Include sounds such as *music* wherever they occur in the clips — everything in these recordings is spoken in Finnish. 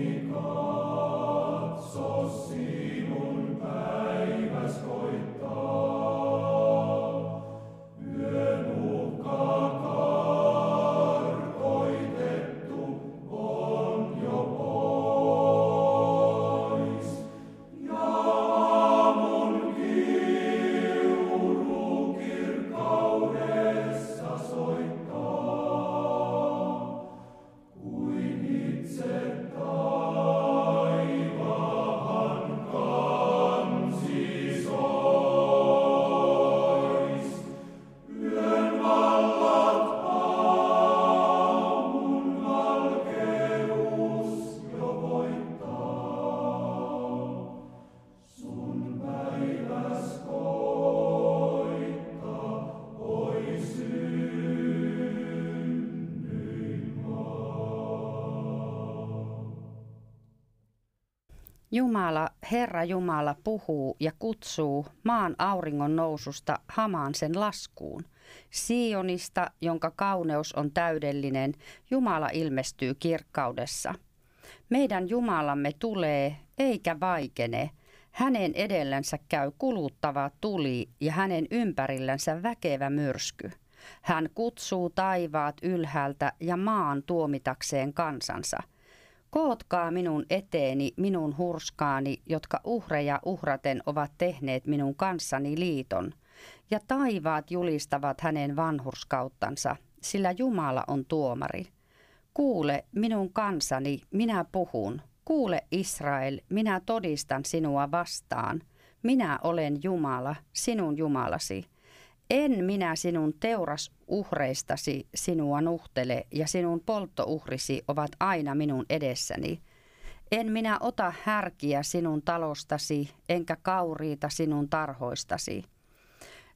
Micat, sos in. Jumala, Herra Jumala puhuu ja kutsuu maan auringon noususta hamaan sen laskuun. Sionista, jonka kauneus on täydellinen, Jumala ilmestyy kirkkaudessa. Meidän Jumalamme tulee eikä vaikene. Hänen edellänsä käy kuluttava tuli ja hänen ympärillänsä väkevä myrsky. Hän kutsuu taivaat ylhäältä ja maan tuomitakseen kansansa – Kootkaa minun eteeni, minun hurskaani, jotka uhreja uhraten ovat tehneet minun kanssani liiton. Ja taivaat julistavat hänen vanhurskauttansa, sillä Jumala on tuomari. Kuule, minun kansani, minä puhun. Kuule, Israel, minä todistan sinua vastaan. Minä olen Jumala, sinun Jumalasi. En minä sinun teurasuhreistasi sinua nuhtele, ja sinun polttouhrisi ovat aina minun edessäni. En minä ota härkiä sinun talostasi, enkä kauriita sinun tarhoistasi.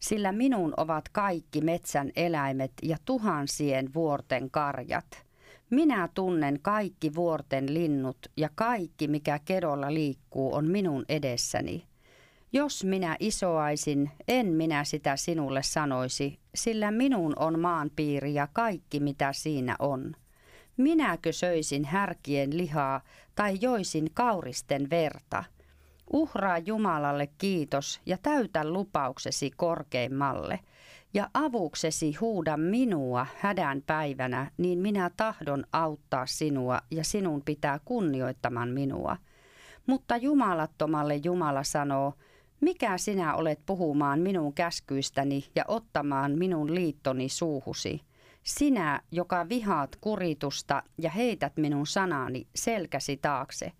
Sillä minun ovat kaikki metsän eläimet ja tuhansien vuorten karjat. Minä tunnen kaikki vuorten linnut ja kaikki, mikä kedolla liikkuu, on minun edessäni. Jos minä isoaisin, en minä sitä sinulle sanoisi, sillä minun on maan piiri ja kaikki mitä siinä on. Minäkö söisin härkien lihaa tai joisin kauristen verta? Uhraa Jumalalle kiitos ja täytä lupauksesi korkeimmalle. Ja avuksesi huuda minua hädän päivänä, niin minä tahdon auttaa sinua ja sinun pitää kunnioittaman minua. Mutta jumalattomalle Jumala sanoo, mikä sinä olet puhumaan minun käskyistäni ja ottamaan minun liittoni suuhusi? Sinä, joka vihaat kuritusta ja heität minun sanani selkäsi taakse.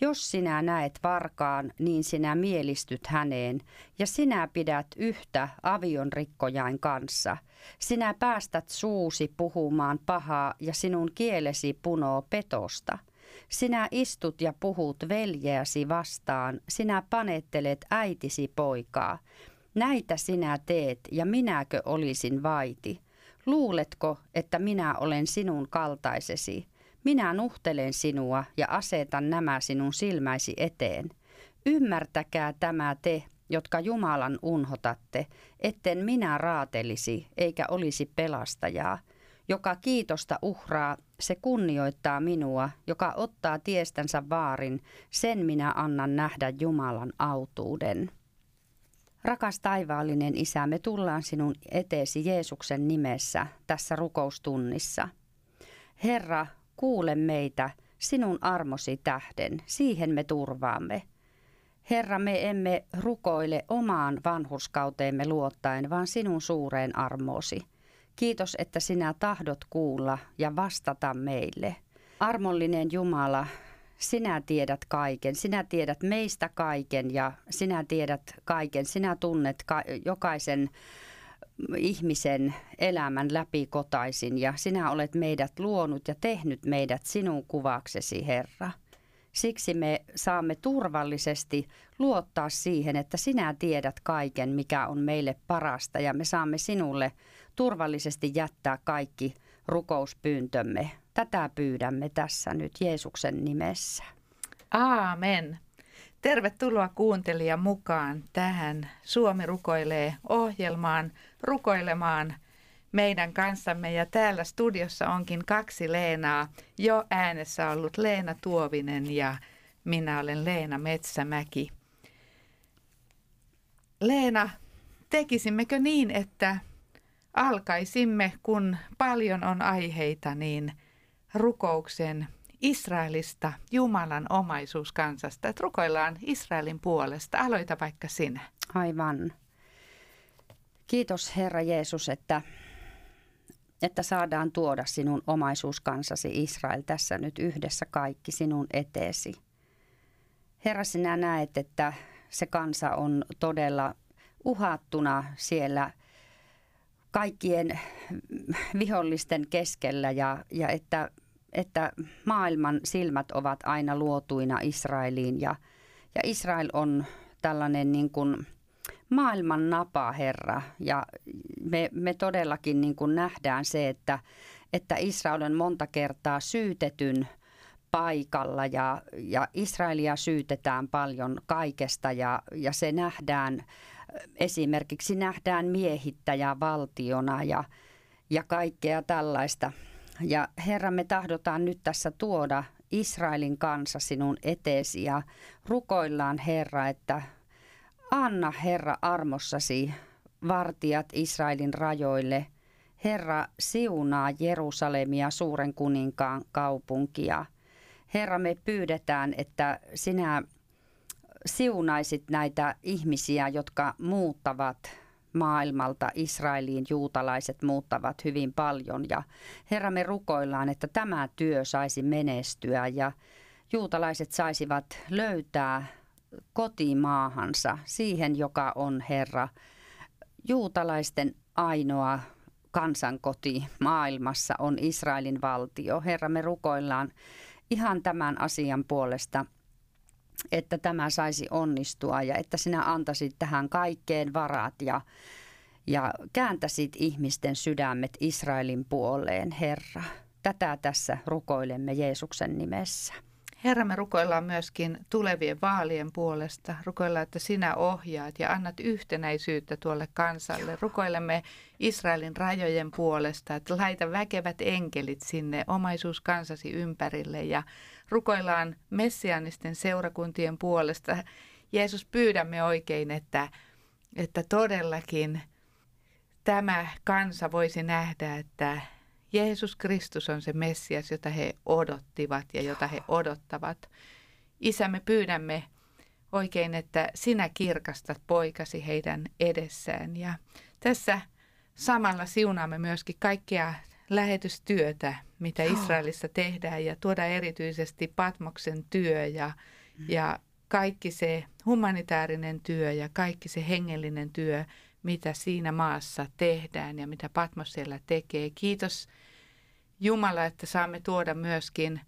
Jos sinä näet varkaan, niin sinä mielistyt häneen, ja sinä pidät yhtä avion rikkojain kanssa. Sinä päästät suusi puhumaan pahaa, ja sinun kielesi punoo petosta. Sinä istut ja puhut veljeäsi vastaan, sinä panettelet äitisi poikaa. Näitä sinä teet, ja minäkö olisin vaiti? Luuletko, että minä olen sinun kaltaisesi? Minä nuhtelen sinua ja asetan nämä sinun silmäisi eteen. Ymmärtäkää tämä te, jotka Jumalan unhotatte, etten minä raatelisi eikä olisi pelastajaa – joka kiitosta uhraa, se kunnioittaa minua, joka ottaa tiestänsä vaarin, sen minä annan nähdä Jumalan autuuden. Rakas taivaallinen Isä, me tullaan sinun eteesi Jeesuksen nimessä tässä rukoustunnissa. Herra, kuule meitä sinun armosi tähden, siihen me turvaamme. Herra, me emme rukoile omaan vanhurskauteemme luottaen, vaan sinun suureen armoosi – Kiitos, että sinä tahdot kuulla ja vastata meille. Armollinen Jumala, sinä tiedät kaiken. Sinä tiedät meistä kaiken ja sinä tiedät kaiken. Sinä tunnet ka- jokaisen ihmisen elämän läpikotaisin ja sinä olet meidät luonut ja tehnyt meidät sinun kuvaksesi, Herra. Siksi me saamme turvallisesti luottaa siihen, että sinä tiedät kaiken, mikä on meille parasta ja me saamme sinulle turvallisesti jättää kaikki rukouspyyntömme. Tätä pyydämme tässä nyt Jeesuksen nimessä. Aamen. Tervetuloa kuuntelija mukaan tähän Suomi rukoilee ohjelmaan rukoilemaan meidän kanssamme ja täällä studiossa onkin kaksi Leenaa. Jo äänessä ollut Leena Tuovinen ja minä olen Leena Metsämäki. Leena, tekisimmekö niin, että alkaisimme, kun paljon on aiheita, niin rukouksen Israelista, Jumalan omaisuuskansasta. Että rukoillaan Israelin puolesta. Aloita vaikka sinä. Aivan. Kiitos Herra Jeesus, että, että saadaan tuoda sinun omaisuuskansasi Israel tässä nyt yhdessä kaikki sinun eteesi. Herra, sinä näet, että se kansa on todella uhattuna siellä kaikkien vihollisten keskellä ja, ja että, että maailman silmät ovat aina luotuina Israeliin ja, ja Israel on tällainen niin kuin maailman napa, Herra. Ja me, me todellakin niin kuin nähdään se, että, että Israel on monta kertaa syytetyn paikalla ja, ja Israelia syytetään paljon kaikesta ja, ja se nähdään, esimerkiksi nähdään miehittäjävaltiona ja, ja kaikkea tällaista. Ja Herra, me tahdotaan nyt tässä tuoda Israelin kanssa sinun eteesi ja rukoillaan Herra, että Anna Herra armossasi vartijat Israelin rajoille. Herra siunaa Jerusalemia suuren kuninkaan kaupunkia. Herra, me pyydetään, että sinä siunaisit näitä ihmisiä, jotka muuttavat maailmalta Israeliin. Juutalaiset muuttavat hyvin paljon ja Herra, me rukoillaan, että tämä työ saisi menestyä ja juutalaiset saisivat löytää kotimaahansa, siihen joka on Herra, juutalaisten ainoa kansankoti maailmassa on Israelin valtio. Herra, me rukoillaan ihan tämän asian puolesta, että tämä saisi onnistua ja että sinä antaisit tähän kaikkeen varat ja, ja kääntäisit ihmisten sydämet Israelin puoleen, Herra. Tätä tässä rukoilemme Jeesuksen nimessä. Herra, me rukoillaan myöskin tulevien vaalien puolesta. Rukoillaan, että sinä ohjaat ja annat yhtenäisyyttä tuolle kansalle. Rukoilemme Israelin rajojen puolesta, että laita väkevät enkelit sinne omaisuuskansasi ympärille. Ja rukoillaan messianisten seurakuntien puolesta. Jeesus, pyydämme oikein, että, että todellakin tämä kansa voisi nähdä, että Jeesus Kristus on se Messias, jota he odottivat ja jota he odottavat. Isä, me pyydämme oikein, että sinä kirkastat poikasi heidän edessään. Ja tässä samalla siunaamme myöskin kaikkea lähetystyötä, mitä Israelissa tehdään ja tuoda erityisesti Patmoksen työ ja, mm. ja kaikki se humanitaarinen työ ja kaikki se hengellinen työ, mitä siinä maassa tehdään ja mitä Patmos siellä tekee. Kiitos Jumala, että saamme tuoda myöskin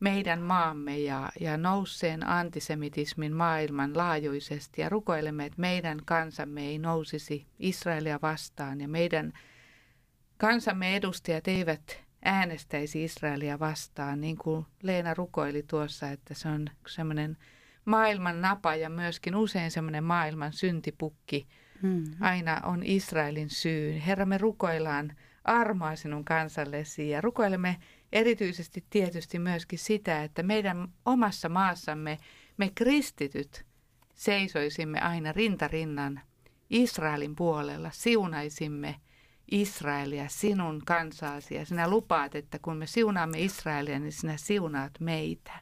meidän maamme ja, ja nousseen antisemitismin maailman laajuisesti ja rukoilemme, että meidän kansamme ei nousisi Israelia vastaan ja meidän kansamme edustajat eivät äänestäisi Israelia vastaan, niin kuin Leena rukoili tuossa, että se on semmoinen maailman napa ja myöskin usein semmoinen maailman syntipukki. Hmm. Aina on Israelin syy. Herra, me rukoillaan armoa sinun kansallesi ja rukoilemme erityisesti tietysti myöskin sitä, että meidän omassa maassamme me kristityt seisoisimme aina rintarinnan Israelin puolella, siunaisimme Israelia, sinun kansaasi ja sinä lupaat, että kun me siunaamme Israelia, niin sinä siunaat meitä.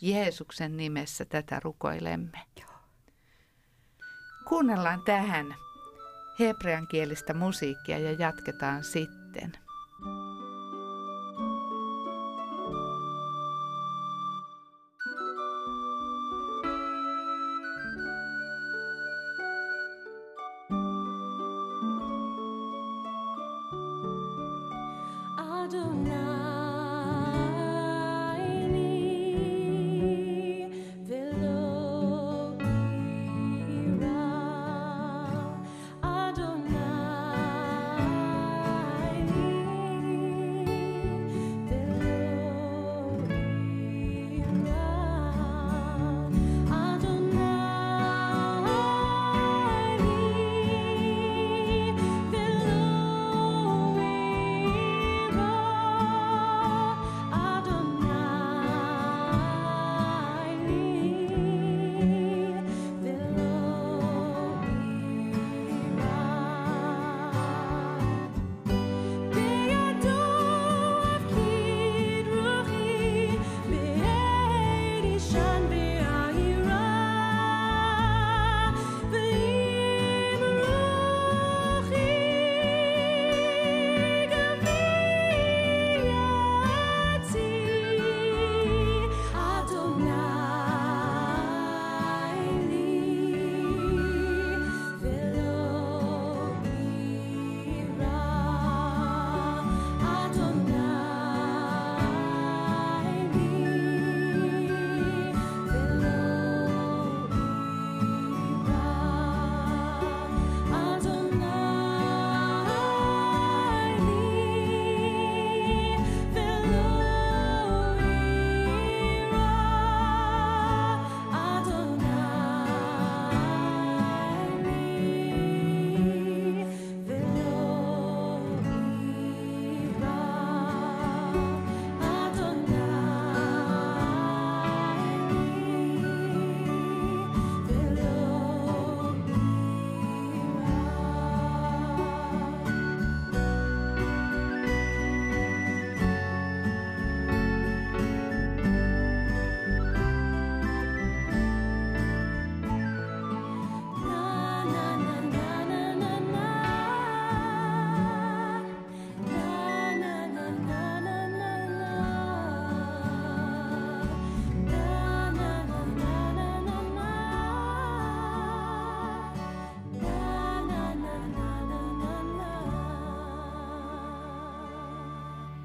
Jeesuksen nimessä tätä rukoilemme. Kuunnellaan tähän hebreankielistä musiikkia ja jatketaan sitten.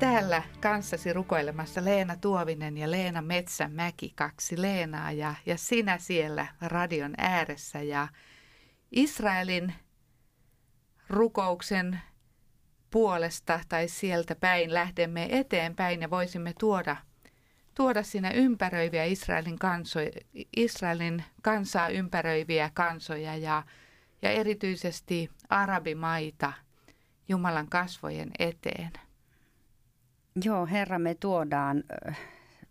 Täällä kanssasi rukoilemassa Leena Tuovinen ja Leena Metsämäki, kaksi Leenaa ja, ja sinä siellä radion ääressä. Ja Israelin rukouksen puolesta tai sieltä päin lähdemme eteenpäin ja voisimme tuoda, tuoda siinä ympäröiviä Israelin, kansoja, Israelin kansaa ympäröiviä kansoja ja, ja erityisesti arabimaita Jumalan kasvojen eteen. Joo, Herra, me tuodaan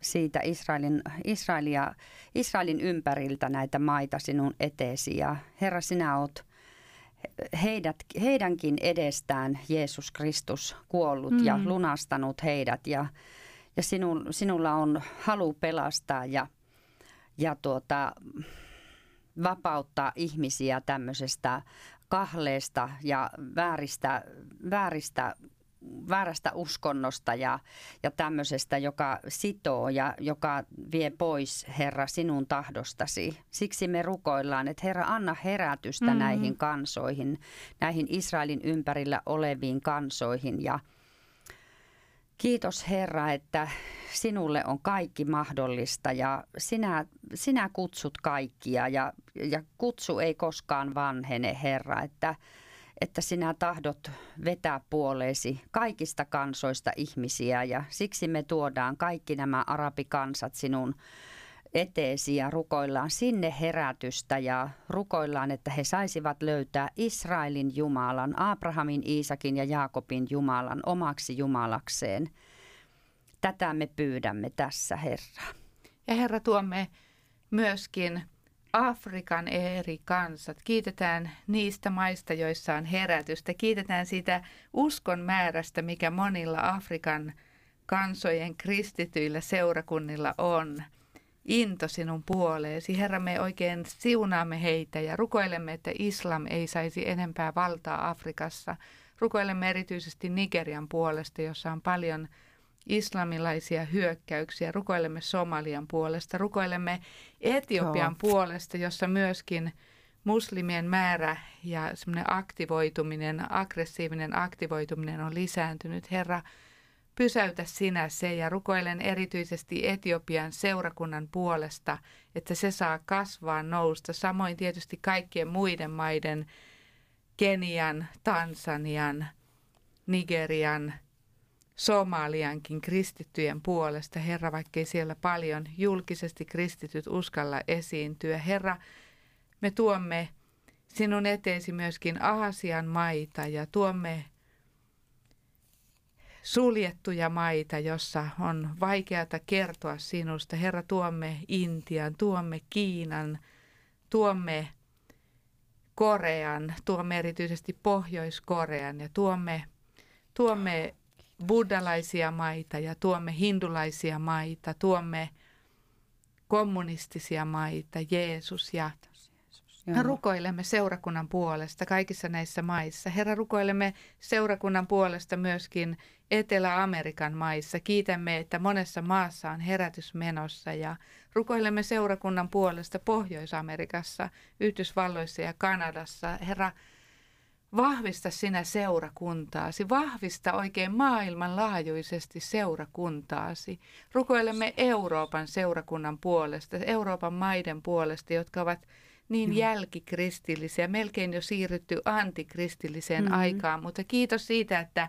siitä Israelin, Israelia, Israelin ympäriltä näitä maita sinun eteesi. Ja Herra, sinä olet heidät, heidänkin edestään Jeesus Kristus kuollut mm. ja lunastanut heidät. Ja, ja sinun, sinulla on halu pelastaa ja, ja tuota, vapauttaa ihmisiä tämmöisestä kahleesta ja vääristä, vääristä väärästä uskonnosta ja, ja tämmöisestä, joka sitoo ja joka vie pois, Herra, sinun tahdostasi. Siksi me rukoillaan, että Herra, anna herätystä mm-hmm. näihin kansoihin, näihin Israelin ympärillä oleviin kansoihin ja Kiitos Herra, että sinulle on kaikki mahdollista ja sinä, sinä kutsut kaikkia ja, ja kutsu ei koskaan vanhene Herra, että että sinä tahdot vetää puoleesi kaikista kansoista ihmisiä ja siksi me tuodaan kaikki nämä arabikansat sinun eteesi ja rukoillaan sinne herätystä ja rukoillaan, että he saisivat löytää Israelin Jumalan, Abrahamin, Iisakin ja Jaakobin Jumalan omaksi Jumalakseen. Tätä me pyydämme tässä, Herra. Ja Herra, tuomme myöskin Afrikan eri kansat. Kiitetään niistä maista, joissa on herätystä. Kiitetään siitä uskon määrästä, mikä monilla Afrikan kansojen kristityillä seurakunnilla on. Into sinun puoleesi. Herra, me oikein siunaamme heitä ja rukoilemme, että islam ei saisi enempää valtaa Afrikassa. Rukoilemme erityisesti Nigerian puolesta, jossa on paljon islamilaisia hyökkäyksiä. Rukoilemme Somalian puolesta, rukoilemme Etiopian Joo. puolesta, jossa myöskin muslimien määrä ja semmoinen aktivoituminen, aggressiivinen aktivoituminen on lisääntynyt. Herra, pysäytä sinä se ja rukoilen erityisesti Etiopian seurakunnan puolesta, että se saa kasvaa, nousta. Samoin tietysti kaikkien muiden maiden, Kenian, Tansanian, Nigerian, Somaliankin kristittyjen puolesta. Herra, vaikkei siellä paljon julkisesti kristityt uskalla esiintyä. Herra, me tuomme sinun eteesi myöskin Aasian maita ja tuomme suljettuja maita, jossa on vaikeata kertoa sinusta. Herra, tuomme Intian, tuomme Kiinan, tuomme Korean, tuomme erityisesti Pohjois-Korean ja tuomme, tuomme buddhalaisia maita ja tuomme hindulaisia maita, tuomme kommunistisia maita, Jeesus ja Joo. Rukoilemme seurakunnan puolesta kaikissa näissä maissa. Herra, rukoilemme seurakunnan puolesta myöskin Etelä-Amerikan maissa. Kiitämme, että monessa maassa on herätys menossa ja rukoilemme seurakunnan puolesta Pohjois-Amerikassa, Yhdysvalloissa ja Kanadassa. Herra, Vahvista sinä seurakuntaasi, vahvista oikein maailmanlaajuisesti seurakuntaasi. Rukoilemme Euroopan seurakunnan puolesta, Euroopan maiden puolesta, jotka ovat niin mm. jälkikristillisiä, melkein jo siirrytty antikristilliseen mm-hmm. aikaan, mutta kiitos siitä, että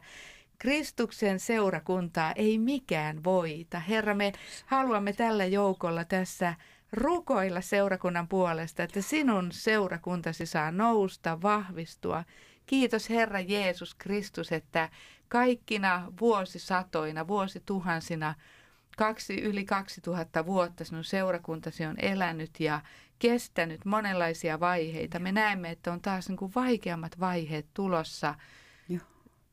Kristuksen seurakuntaa ei mikään voita. Herra, me haluamme tällä joukolla tässä rukoilla seurakunnan puolesta, että sinun seurakuntasi saa nousta, vahvistua Kiitos Herra Jeesus Kristus, että kaikkina vuosisatoina, vuosituhansina, kaksi, yli 2000 vuotta sinun seurakuntasi on elänyt ja kestänyt monenlaisia vaiheita. Me näemme, että on taas niin kuin vaikeammat vaiheet tulossa, Joo.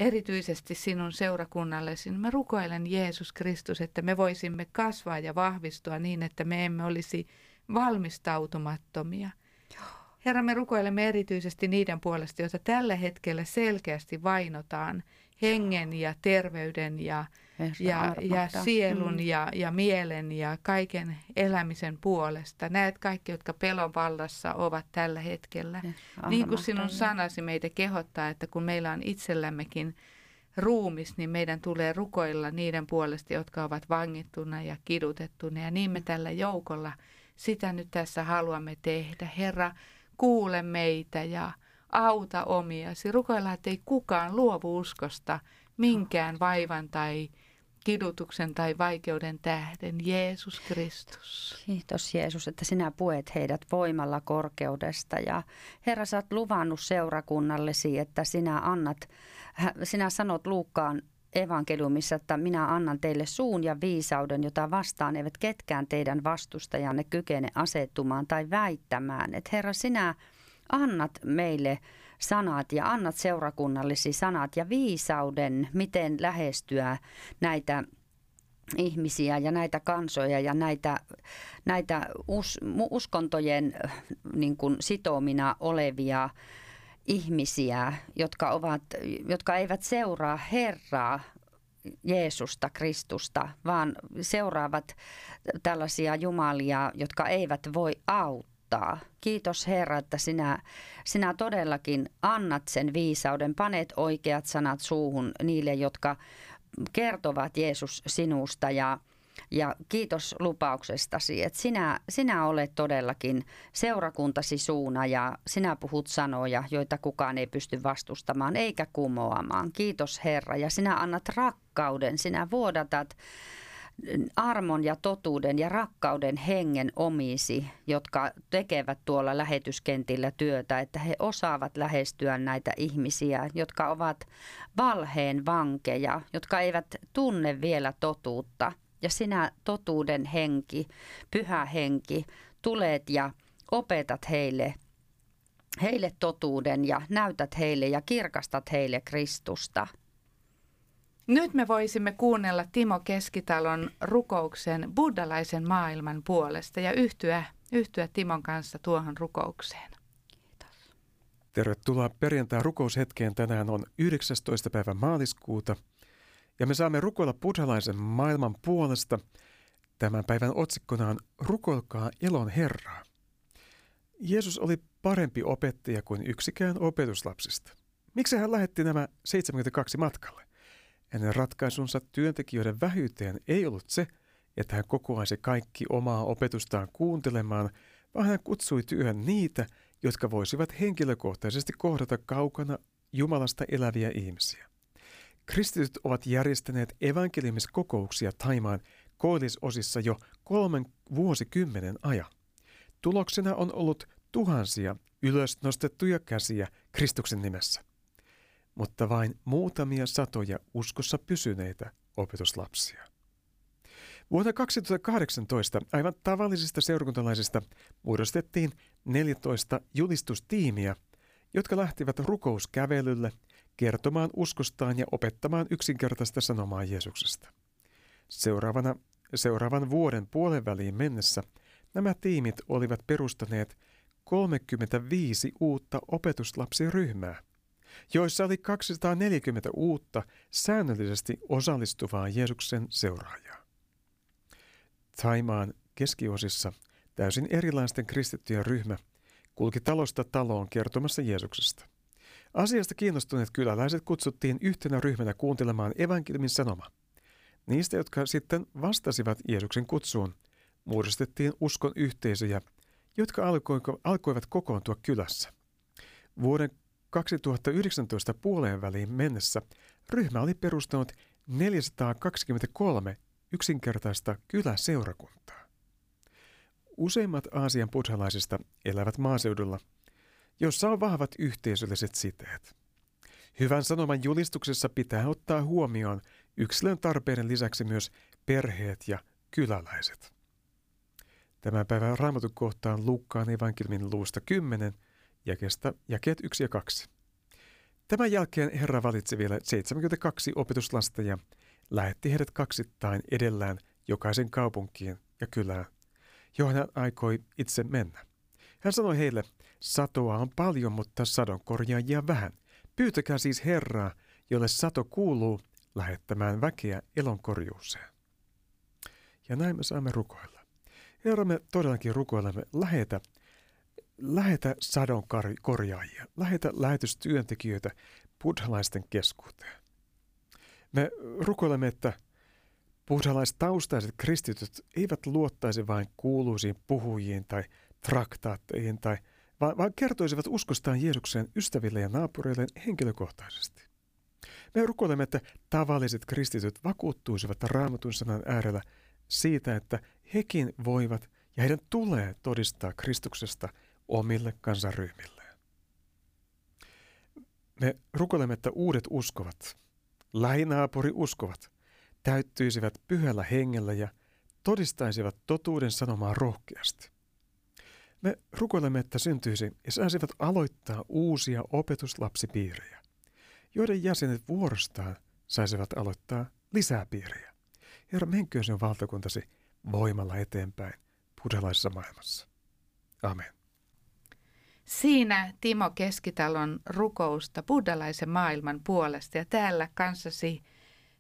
erityisesti sinun seurakunnallesi. Mä rukoilen Jeesus Kristus, että me voisimme kasvaa ja vahvistua niin, että me emme olisi valmistautumattomia – Herra, me rukoilemme erityisesti niiden puolesta, joita tällä hetkellä selkeästi vainotaan hengen ja terveyden ja, ja, ja sielun mm. ja, ja mielen ja kaiken elämisen puolesta. Näet kaikki, jotka pelon vallassa ovat tällä hetkellä. Niin kuin sinun sanasi meitä kehottaa, että kun meillä on itsellämmekin ruumis, niin meidän tulee rukoilla niiden puolesta, jotka ovat vangittuna ja kidutettuna. Ja niin me tällä joukolla sitä nyt tässä haluamme tehdä. Herra, kuule meitä ja auta omiasi. Rukoilla, että ei kukaan luovu uskosta minkään vaivan tai kidutuksen tai vaikeuden tähden, Jeesus Kristus. Kiitos Jeesus, että sinä puet heidät voimalla korkeudesta ja Herra, sä oot luvannut seurakunnallesi, että sinä annat, sinä sanot Luukkaan evankeliumissa, että minä annan teille suun ja viisauden, jota vastaan eivät ketkään teidän vastustajanne kykene asettumaan tai väittämään. Että Herra, sinä annat meille sanat ja annat seurakunnallisi sanat ja viisauden, miten lähestyä näitä ihmisiä ja näitä kansoja ja näitä, näitä us, uskontojen niin kuin sitomina olevia ihmisiä, jotka, ovat, jotka eivät seuraa Herraa, Jeesusta, Kristusta, vaan seuraavat tällaisia jumalia, jotka eivät voi auttaa. Kiitos Herra, että sinä, sinä todellakin annat sen viisauden, panet oikeat sanat suuhun niille, jotka kertovat Jeesus sinusta ja, ja kiitos lupauksestasi, että sinä, sinä olet todellakin seurakuntasi suuna ja sinä puhut sanoja, joita kukaan ei pysty vastustamaan eikä kumoamaan. Kiitos Herra ja sinä annat rakkauden, sinä vuodatat armon ja totuuden ja rakkauden hengen omisi, jotka tekevät tuolla lähetyskentillä työtä, että he osaavat lähestyä näitä ihmisiä, jotka ovat valheen vankeja, jotka eivät tunne vielä totuutta. Ja sinä totuuden henki, pyhä henki, tulet ja opetat heille heille totuuden ja näytät heille ja kirkastat heille Kristusta. Nyt me voisimme kuunnella Timo Keskitalon rukouksen buddhalaisen maailman puolesta ja yhtyä, yhtyä Timon kanssa tuohon rukoukseen. Kiitos. Tervetuloa perjantai rukoushetkeen. Tänään on 19. päivä maaliskuuta ja me saamme rukoilla buddhalaisen maailman puolesta. Tämän päivän otsikkona on Rukoilkaa elon Herraa. Jeesus oli parempi opettaja kuin yksikään opetuslapsista. Miksi hän lähetti nämä 72 matkalle? Hänen ratkaisunsa työntekijöiden vähyyteen ei ollut se, että hän kokoaisi kaikki omaa opetustaan kuuntelemaan, vaan hän kutsui työhön niitä, jotka voisivat henkilökohtaisesti kohdata kaukana Jumalasta eläviä ihmisiä. Kristityt ovat järjestäneet evankeliumiskokouksia Taimaan koillisosissa jo kolmen vuosikymmenen ajan. Tuloksena on ollut tuhansia ylösnostettuja käsiä Kristuksen nimessä mutta vain muutamia satoja uskossa pysyneitä opetuslapsia. Vuonna 2018 aivan tavallisista seurakuntalaisista muodostettiin 14 julistustiimiä, jotka lähtivät rukouskävelylle kertomaan uskostaan ja opettamaan yksinkertaista sanomaa Jeesuksesta. Seuraavana, seuraavan vuoden puolen väliin mennessä nämä tiimit olivat perustaneet 35 uutta opetuslapsiryhmää – joissa oli 240 uutta säännöllisesti osallistuvaa Jeesuksen seuraajaa. Taimaan keskiosissa täysin erilaisten kristittyjen ryhmä kulki talosta taloon kertomassa Jeesuksesta. Asiasta kiinnostuneet kyläläiset kutsuttiin yhtenä ryhmänä kuuntelemaan evankeliumin sanoma. Niistä, jotka sitten vastasivat Jeesuksen kutsuun, muodostettiin uskon yhteisöjä, jotka alkoivat kokoontua kylässä. Vuoden 2019 puoleen väliin mennessä ryhmä oli perustanut 423 yksinkertaista kyläseurakuntaa. Useimmat Aasian buddhalaisista elävät maaseudulla, jossa on vahvat yhteisölliset siteet. Hyvän sanoman julistuksessa pitää ottaa huomioon yksilön tarpeiden lisäksi myös perheet ja kyläläiset. Tämän päivän raamatun kohtaan Lukkaan evankeliumin luusta 10 – jakesta, jakeet 1 ja 2. Tämän jälkeen Herra valitsi vielä 72 opetuslasta ja lähetti heidät kaksittain edellään jokaisen kaupunkiin ja kylään, johon hän aikoi itse mennä. Hän sanoi heille, satoa on paljon, mutta sadon korjaajia vähän. Pyytäkää siis Herraa, jolle sato kuuluu, lähettämään väkeä elonkorjuuseen. Ja näin me saamme rukoilla. Herra, me todellakin rukoilemme, lähetä lähetä sadonkorjaajia, lähetä lähetystyöntekijöitä buddhalaisten keskuuteen. Me rukoilemme, että buddhalaistaustaiset kristityt eivät luottaisi vain kuuluisiin puhujiin tai traktaatteihin, tai, vaan, kertoisivat uskostaan Jeesukseen ystäville ja naapureille henkilökohtaisesti. Me rukoilemme, että tavalliset kristityt vakuuttuisivat raamatun sanan äärellä siitä, että hekin voivat ja heidän tulee todistaa Kristuksesta omille kansanryhmilleen. Me rukoilemme, että uudet uskovat, lähinaapuri uskovat, täyttyisivät pyhällä hengellä ja todistaisivat totuuden sanomaa rohkeasti. Me rukoilemme, että syntyisi ja saisivat aloittaa uusia opetuslapsipiirejä, joiden jäsenet vuorostaan saisivat aloittaa lisää piirejä. Herra, menköön sen valtakuntasi voimalla eteenpäin buddhalaisessa maailmassa. Amen. Siinä Timo Keskitalon rukousta buddhalaisen maailman puolesta ja täällä kanssasi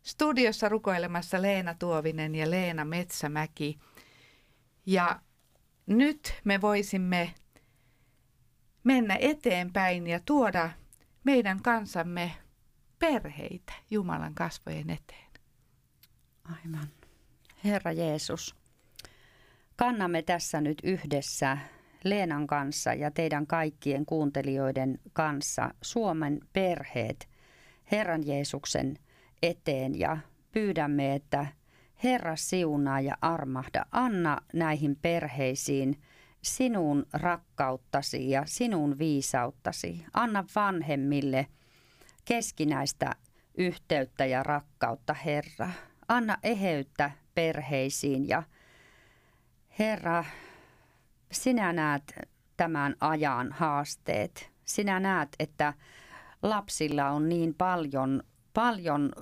studiossa rukoilemassa Leena Tuovinen ja Leena Metsämäki. Ja nyt me voisimme mennä eteenpäin ja tuoda meidän kansamme perheitä Jumalan kasvojen eteen. Aivan. Herra Jeesus, kannamme tässä nyt yhdessä Leenan kanssa ja teidän kaikkien kuuntelijoiden kanssa Suomen perheet Herran Jeesuksen eteen ja pyydämme, että Herra siunaa ja armahda. Anna näihin perheisiin sinun rakkauttasi ja sinun viisauttasi. Anna vanhemmille keskinäistä yhteyttä ja rakkautta, Herra. Anna eheyttä perheisiin ja Herra, sinä näet tämän ajan haasteet. Sinä näet, että lapsilla on niin paljon, paljon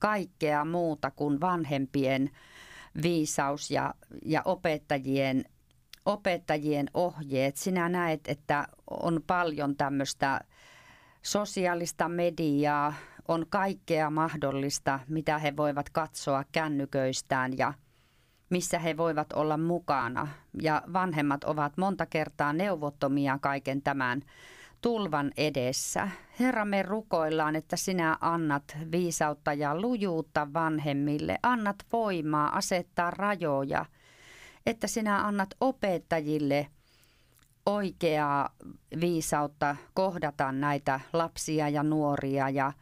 kaikkea muuta kuin vanhempien viisaus ja, ja opettajien, opettajien ohjeet. Sinä näet, että on paljon tämmöistä sosiaalista mediaa, on kaikkea mahdollista, mitä he voivat katsoa kännyköistään ja missä he voivat olla mukana. Ja vanhemmat ovat monta kertaa neuvottomia kaiken tämän tulvan edessä. Herra, me rukoillaan, että sinä annat viisautta ja lujuutta vanhemmille, annat voimaa asettaa rajoja, että sinä annat opettajille oikeaa viisautta kohdata näitä lapsia ja nuoria ja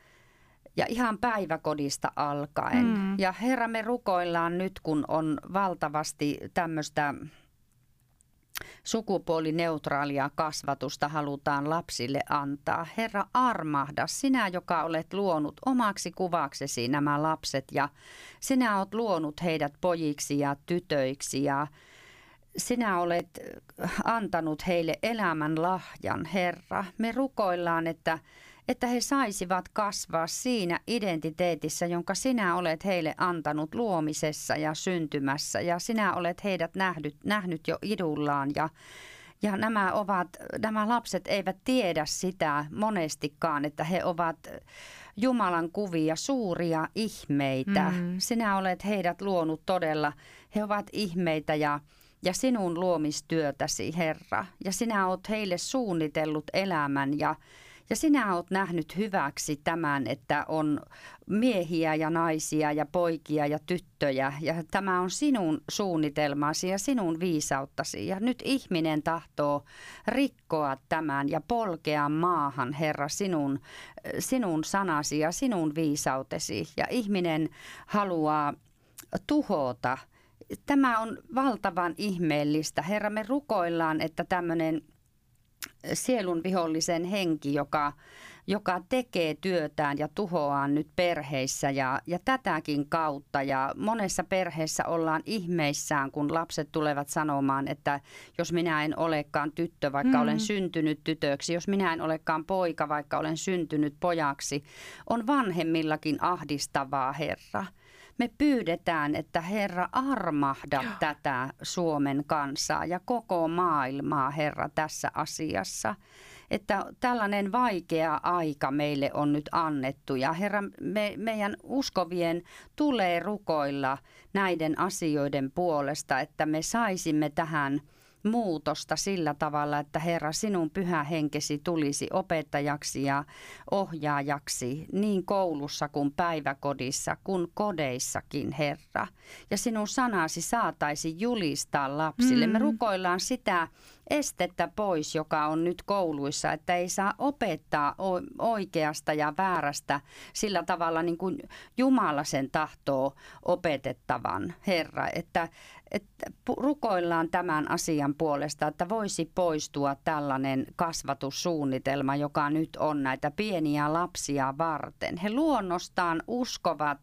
ja ihan päiväkodista alkaen. Mm. Ja Herra, me rukoillaan nyt, kun on valtavasti tämmöistä sukupuolineutraalia kasvatusta halutaan lapsille antaa. Herra, armahda, sinä, joka olet luonut omaksi kuvaksesi nämä lapset ja sinä olet luonut heidät pojiksi ja tytöiksi ja sinä olet antanut heille elämän lahjan, Herra. Me rukoillaan, että että he saisivat kasvaa siinä identiteetissä, jonka sinä olet heille antanut luomisessa ja syntymässä. Ja sinä olet heidät nähnyt, nähnyt jo idullaan ja ja nämä, ovat, nämä lapset eivät tiedä sitä monestikaan, että he ovat Jumalan kuvia, suuria ihmeitä. Mm. Sinä olet heidät luonut todella. He ovat ihmeitä ja, ja sinun luomistyötäsi, Herra. Ja sinä olet heille suunnitellut elämän ja ja sinä olet nähnyt hyväksi tämän, että on miehiä ja naisia ja poikia ja tyttöjä. Ja tämä on sinun suunnitelmasi ja sinun viisauttasi. Ja nyt ihminen tahtoo rikkoa tämän ja polkea maahan, Herra, sinun, sinun sanasi ja sinun viisautesi. Ja ihminen haluaa tuhota. Tämä on valtavan ihmeellistä. Herra, me rukoillaan, että tämmöinen sielun vihollisen henki, joka, joka tekee työtään ja tuhoaa nyt perheissä ja, ja tätäkin kautta. Ja monessa perheessä ollaan ihmeissään, kun lapset tulevat sanomaan, että jos minä en olekaan tyttö, vaikka mm. olen syntynyt tytöksi, jos minä en olekaan poika, vaikka olen syntynyt pojaksi, on vanhemmillakin ahdistavaa, Herra. Me pyydetään, että Herra armahda tätä Suomen kansaa ja koko maailmaa, Herra, tässä asiassa. Että tällainen vaikea aika meille on nyt annettu ja Herra, me, meidän uskovien tulee rukoilla näiden asioiden puolesta, että me saisimme tähän muutosta sillä tavalla, että Herra, sinun pyhä henkesi tulisi opettajaksi ja ohjaajaksi niin koulussa kuin päiväkodissa kuin kodeissakin, Herra. Ja sinun sanasi saataisi julistaa lapsille. Mm. Me rukoillaan sitä estettä pois, joka on nyt kouluissa, että ei saa opettaa oikeasta ja väärästä sillä tavalla niin kuin Jumala sen tahtoo opetettavan, Herra. Että, että rukoillaan tämän asian puolesta, että voisi poistua tällainen kasvatussuunnitelma, joka nyt on näitä pieniä lapsia varten. He luonnostaan uskovat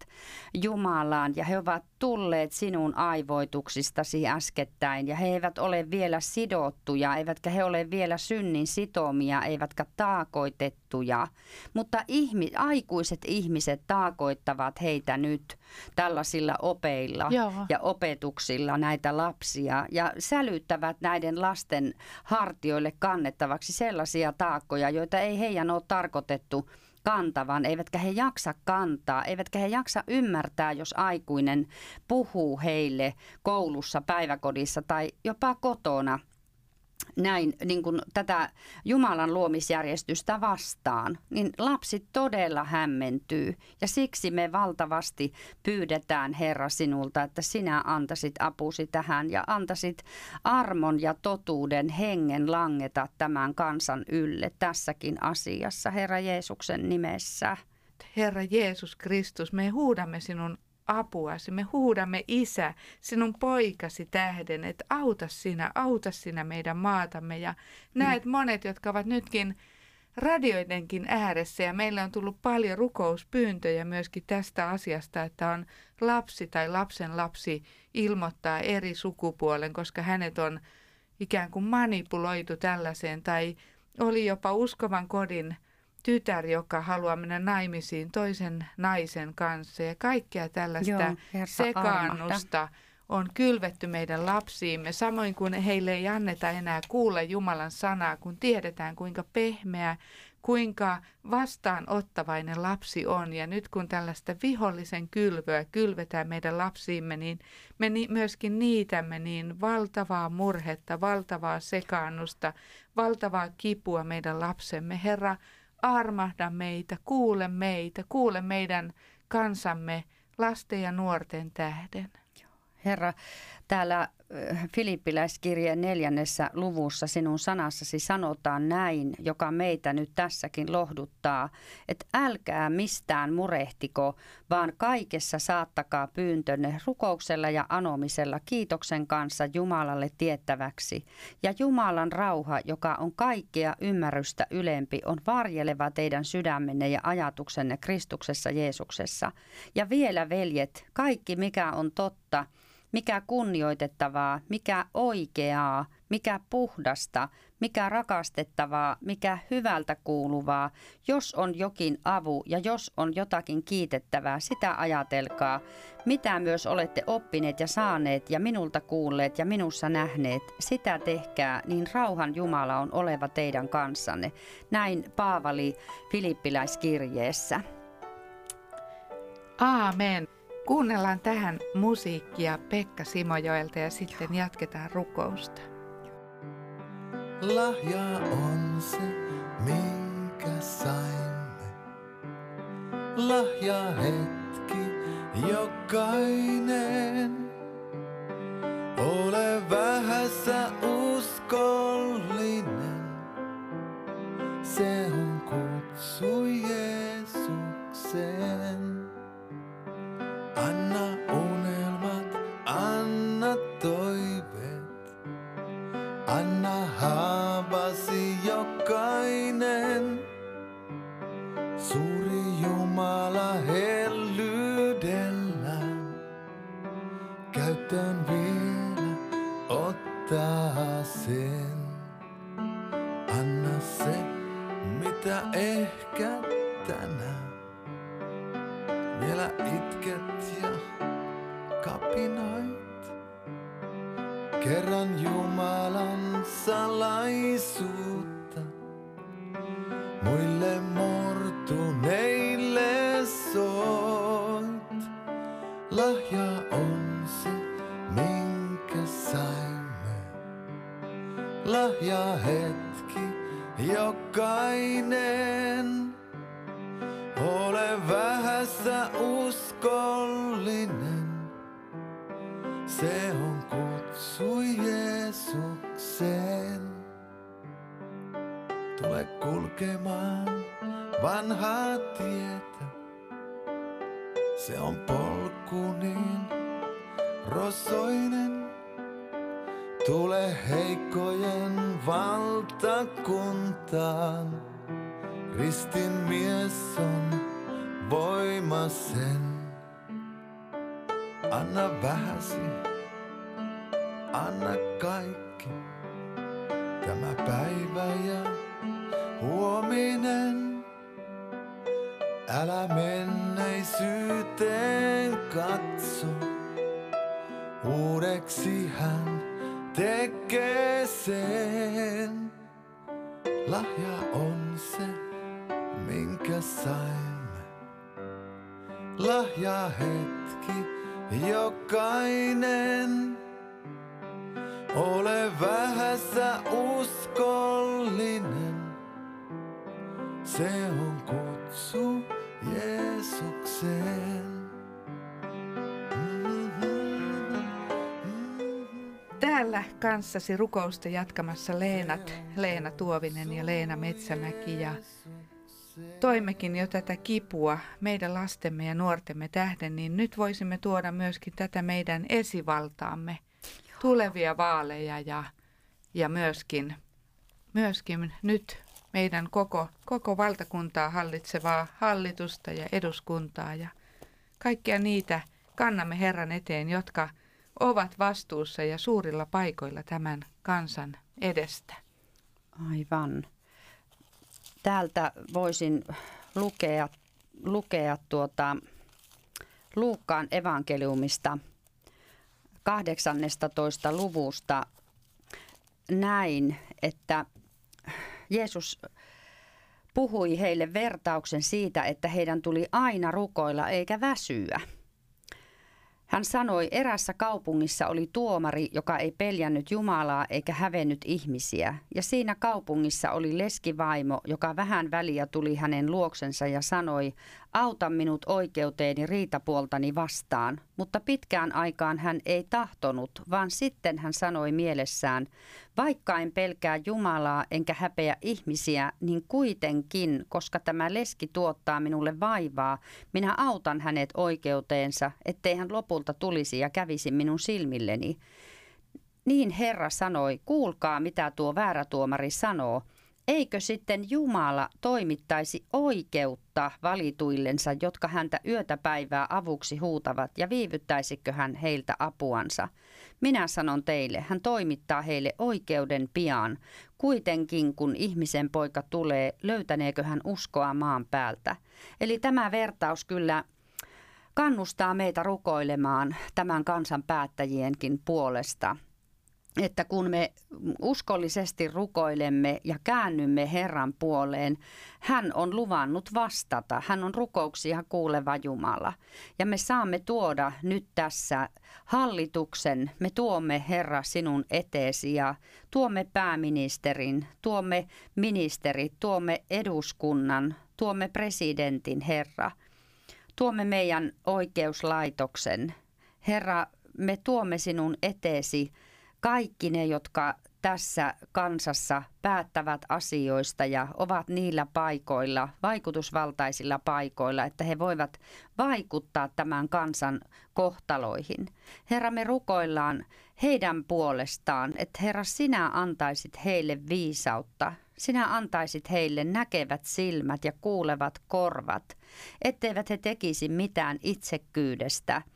Jumalaan ja he ovat tulleet sinun aivoituksistasi äskettäin ja he eivät ole vielä sidottuja, eivätkä he ole vielä synnin sitomia, eivätkä taakoitettuja. Mutta ihmi, aikuiset ihmiset taakoittavat heitä nyt tällaisilla opeilla Joo. ja opetuksilla näitä lapsia ja sälyttävät näiden lasten hartioille kannettavaksi sellaisia taakkoja, joita ei heidän ole tarkoitettu kantavan, eivätkä he jaksa kantaa, eivätkä he jaksa ymmärtää, jos aikuinen puhuu heille koulussa, päiväkodissa tai jopa kotona – näin niin kuin tätä Jumalan luomisjärjestystä vastaan, niin lapsi todella hämmentyy. Ja siksi me valtavasti pyydetään Herra sinulta, että sinä antaisit apusi tähän ja antaisit armon ja totuuden hengen langeta tämän kansan ylle tässäkin asiassa, Herra Jeesuksen nimessä. Herra Jeesus Kristus, me huudamme sinun apuasi. Me huudamme Isä, sinun poikasi tähden, että auta sinä, auta sinä meidän maatamme. Ja näet mm. monet, jotka ovat nytkin radioidenkin ääressä ja meillä on tullut paljon rukouspyyntöjä myöskin tästä asiasta, että on lapsi tai lapsen lapsi ilmoittaa eri sukupuolen, koska hänet on ikään kuin manipuloitu tällaiseen tai oli jopa uskovan kodin tytär, joka haluaa mennä naimisiin toisen naisen kanssa ja kaikkea tällaista Joo, sekaannusta armahta. on kylvetty meidän lapsiimme, samoin kuin heille ei anneta enää kuulla Jumalan sanaa, kun tiedetään kuinka pehmeä, kuinka vastaanottavainen lapsi on. Ja nyt kun tällaista vihollisen kylvöä kylvetään meidän lapsiimme, niin me ni- myöskin niitämme niin valtavaa murhetta, valtavaa sekaannusta, valtavaa kipua meidän lapsemme. Herra, armahda meitä, kuule meitä, kuule meidän kansamme lasten ja nuorten tähden. Herra, täällä Filippiläiskirjeen neljännessä luvussa sinun sanassasi sanotaan näin, joka meitä nyt tässäkin lohduttaa, että älkää mistään murehtiko, vaan kaikessa saattakaa pyyntönne rukouksella ja anomisella kiitoksen kanssa Jumalalle tiettäväksi. Ja Jumalan rauha, joka on kaikkea ymmärrystä ylempi, on varjeleva teidän sydämenne ja ajatuksenne Kristuksessa Jeesuksessa. Ja vielä veljet, kaikki mikä on totta, mikä kunnioitettavaa, mikä oikeaa, mikä puhdasta, mikä rakastettavaa, mikä hyvältä kuuluvaa. Jos on jokin avu ja jos on jotakin kiitettävää, sitä ajatelkaa. Mitä myös olette oppineet ja saaneet ja minulta kuulleet ja minussa nähneet, sitä tehkää, niin rauhan Jumala on oleva teidän kanssanne. Näin Paavali Filippiläiskirjeessä. Aamen. Kuunnellaan tähän musiikkia Pekka Simojoelta ja sitten jatketaan rukousta. Lahja on se, minkä saimme. Lahja hetki jokainen. Ole vähässä uskollinen. Se on kutsu Jeesukseen. Ehkä tänään vielä itket ja kapinoit. Kerran Jumalan salaisuutta muille mortuneille soit. Lahja on se, minkä saimme. lahja hetki, jokainen. Ole vähässä uskollinen, se on kutsu Jeesukseen. Tule kulkemaan vanhaa tietä, se on polku niin rosoinen. Tule heikkojen valtakuntaan, ristin mies on voima sen. Anna vähäsi, anna kaikki, tämä päivä ja huominen. Älä menneisyyteen katso, uudeksi hän tekee sen. Lahja on se, minkä saimme. Lahja hetki, jokainen. Ole vähässä uskollinen. Se on kutsu Jeesukseen. Täällä kanssasi rukousta jatkamassa Leenat, Leena Tuovinen ja Leena Metsämäki ja toimmekin jo tätä kipua meidän lastemme ja nuortemme tähden, niin nyt voisimme tuoda myöskin tätä meidän esivaltaamme, tulevia vaaleja ja, ja myöskin, myöskin nyt meidän koko, koko valtakuntaa hallitsevaa hallitusta ja eduskuntaa ja kaikkia niitä kannamme Herran eteen, jotka ovat vastuussa ja suurilla paikoilla tämän kansan edestä. Aivan. Täältä voisin lukea, lukea tuota Luukkaan evankeliumista 18. luvusta näin, että Jeesus puhui heille vertauksen siitä, että heidän tuli aina rukoilla eikä väsyä. Hän sanoi, erässä kaupungissa oli tuomari, joka ei peljännyt Jumalaa eikä hävennyt ihmisiä. Ja siinä kaupungissa oli leskivaimo, joka vähän väliä tuli hänen luoksensa ja sanoi, auta minut oikeuteeni riitapuoltani vastaan. Mutta pitkään aikaan hän ei tahtonut, vaan sitten hän sanoi mielessään, vaikka en pelkää Jumalaa enkä häpeä ihmisiä, niin kuitenkin, koska tämä leski tuottaa minulle vaivaa, minä autan hänet oikeuteensa, ettei hän lopulta tulisi ja kävisi minun silmilleni. Niin Herra sanoi, kuulkaa mitä tuo väärätuomari sanoo. Eikö sitten Jumala toimittaisi oikeutta valituillensa, jotka häntä yötä päivää avuksi huutavat, ja viivyttäisikö hän heiltä apuansa? Minä sanon teille, hän toimittaa heille oikeuden pian. Kuitenkin kun ihmisen poika tulee, löytäneekö hän uskoa maan päältä? Eli tämä vertaus kyllä kannustaa meitä rukoilemaan tämän kansan päättäjienkin puolesta että kun me uskollisesti rukoilemme ja käännymme Herran puoleen, hän on luvannut vastata. Hän on rukouksia kuuleva Jumala. Ja me saamme tuoda nyt tässä hallituksen, me tuomme Herra sinun eteesi ja tuomme pääministerin, tuomme ministerit, tuomme eduskunnan, tuomme presidentin Herra. Tuomme meidän oikeuslaitoksen. Herra, me tuomme sinun eteesi kaikki ne, jotka tässä kansassa päättävät asioista ja ovat niillä paikoilla, vaikutusvaltaisilla paikoilla, että he voivat vaikuttaa tämän kansan kohtaloihin. Herra, me rukoillaan heidän puolestaan, että Herra, sinä antaisit heille viisautta, sinä antaisit heille näkevät silmät ja kuulevat korvat, etteivät he tekisi mitään itsekyydestä –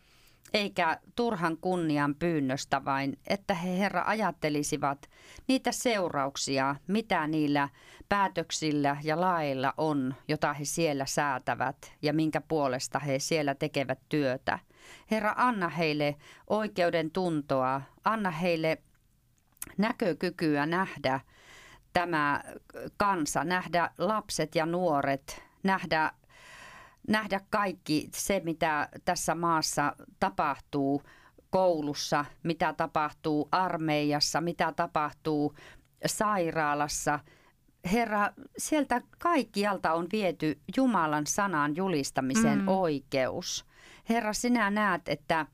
eikä turhan kunnian pyynnöstä vain, että he Herra ajattelisivat niitä seurauksia, mitä niillä päätöksillä ja lailla on, jota he siellä säätävät ja minkä puolesta he siellä tekevät työtä. Herra, anna heille oikeuden tuntoa, anna heille näkökykyä nähdä tämä kansa, nähdä lapset ja nuoret, nähdä nähdä kaikki se, mitä tässä maassa tapahtuu koulussa, mitä tapahtuu armeijassa, mitä tapahtuu sairaalassa. Herra, sieltä kaikkialta on viety Jumalan sanan julistamisen mm. oikeus. Herra, sinä näet, että,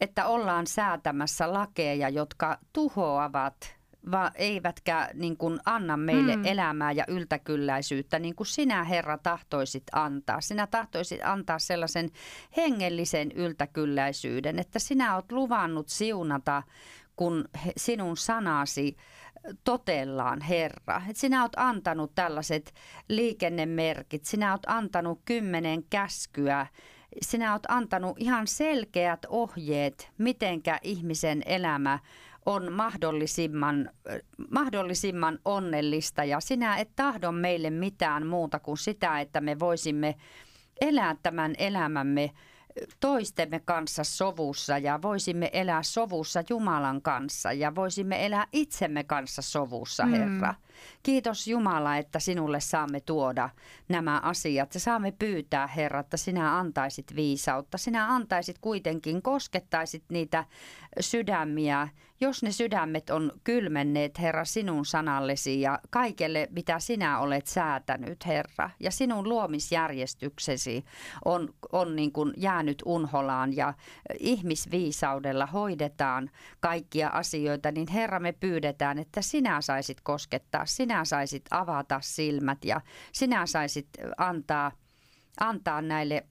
että ollaan säätämässä lakeja, jotka tuhoavat va, eivätkä niin kuin anna meille mm. elämää ja yltäkylläisyyttä, niin kuin sinä Herra tahtoisit antaa. Sinä tahtoisit antaa sellaisen hengellisen yltäkylläisyyden, että sinä olet luvannut siunata, kun sinun sanasi totellaan, Herra. Et sinä olet antanut tällaiset liikennemerkit, sinä olet antanut kymmenen käskyä, sinä olet antanut ihan selkeät ohjeet, mitenkä ihmisen elämä on mahdollisimman, mahdollisimman onnellista ja sinä et tahdo meille mitään muuta kuin sitä, että me voisimme elää tämän elämämme toistemme kanssa sovussa ja voisimme elää sovussa Jumalan kanssa ja voisimme elää itsemme kanssa sovussa, mm. Herra. Mm. Kiitos Jumala, että sinulle saamme tuoda nämä asiat saamme pyytää, Herra, että sinä antaisit viisautta. Sinä antaisit kuitenkin, koskettaisit niitä sydämiä, jos ne sydämet on kylmenneet, Herra, sinun sanallesi ja kaikelle, mitä sinä olet säätänyt, Herra. Ja sinun luomisjärjestyksesi on, on niin kuin jäänyt unholaan ja ihmisviisaudella hoidetaan kaikkia asioita, niin Herra, me pyydetään, että sinä saisit koskettaa, sinä saisit avata silmät ja sinä saisit antaa, antaa näille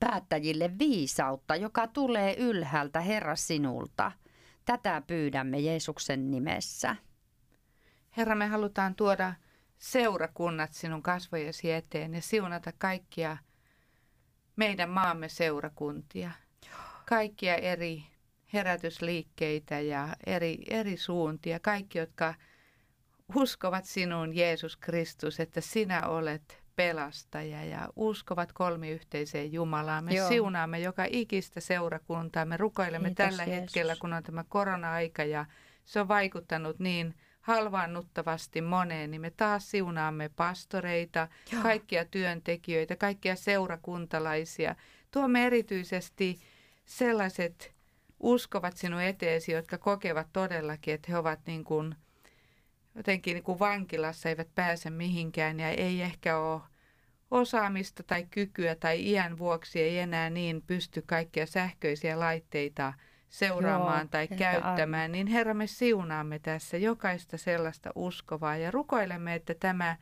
päättäjille viisautta, joka tulee ylhäältä Herra sinulta. Tätä pyydämme Jeesuksen nimessä. Herra, me halutaan tuoda seurakunnat sinun kasvojesi eteen ja siunata kaikkia meidän maamme seurakuntia. Kaikkia eri herätysliikkeitä ja eri, eri suuntia. Kaikki, jotka uskovat sinuun Jeesus Kristus, että sinä olet pelastaja ja uskovat kolmiyhteiseen Jumalaan. Me Joo. siunaamme joka ikistä seurakuntaa. Me rukoilemme Kiitos, tällä Jeesus. hetkellä, kun on tämä korona-aika ja se on vaikuttanut niin halvaannuttavasti moneen, niin me taas siunaamme pastoreita, Joo. kaikkia työntekijöitä, kaikkia seurakuntalaisia. Tuomme erityisesti sellaiset uskovat sinun eteesi, jotka kokevat todellakin, että he ovat niin kuin – jotenkin niin kuin vankilassa eivät pääse mihinkään ja ei ehkä ole osaamista tai kykyä tai iän vuoksi ei enää niin pysty kaikkia sähköisiä laitteita seuraamaan Joo, tai käyttämään, on. niin Herra, me siunaamme tässä jokaista sellaista uskovaa ja rukoilemme, että tämä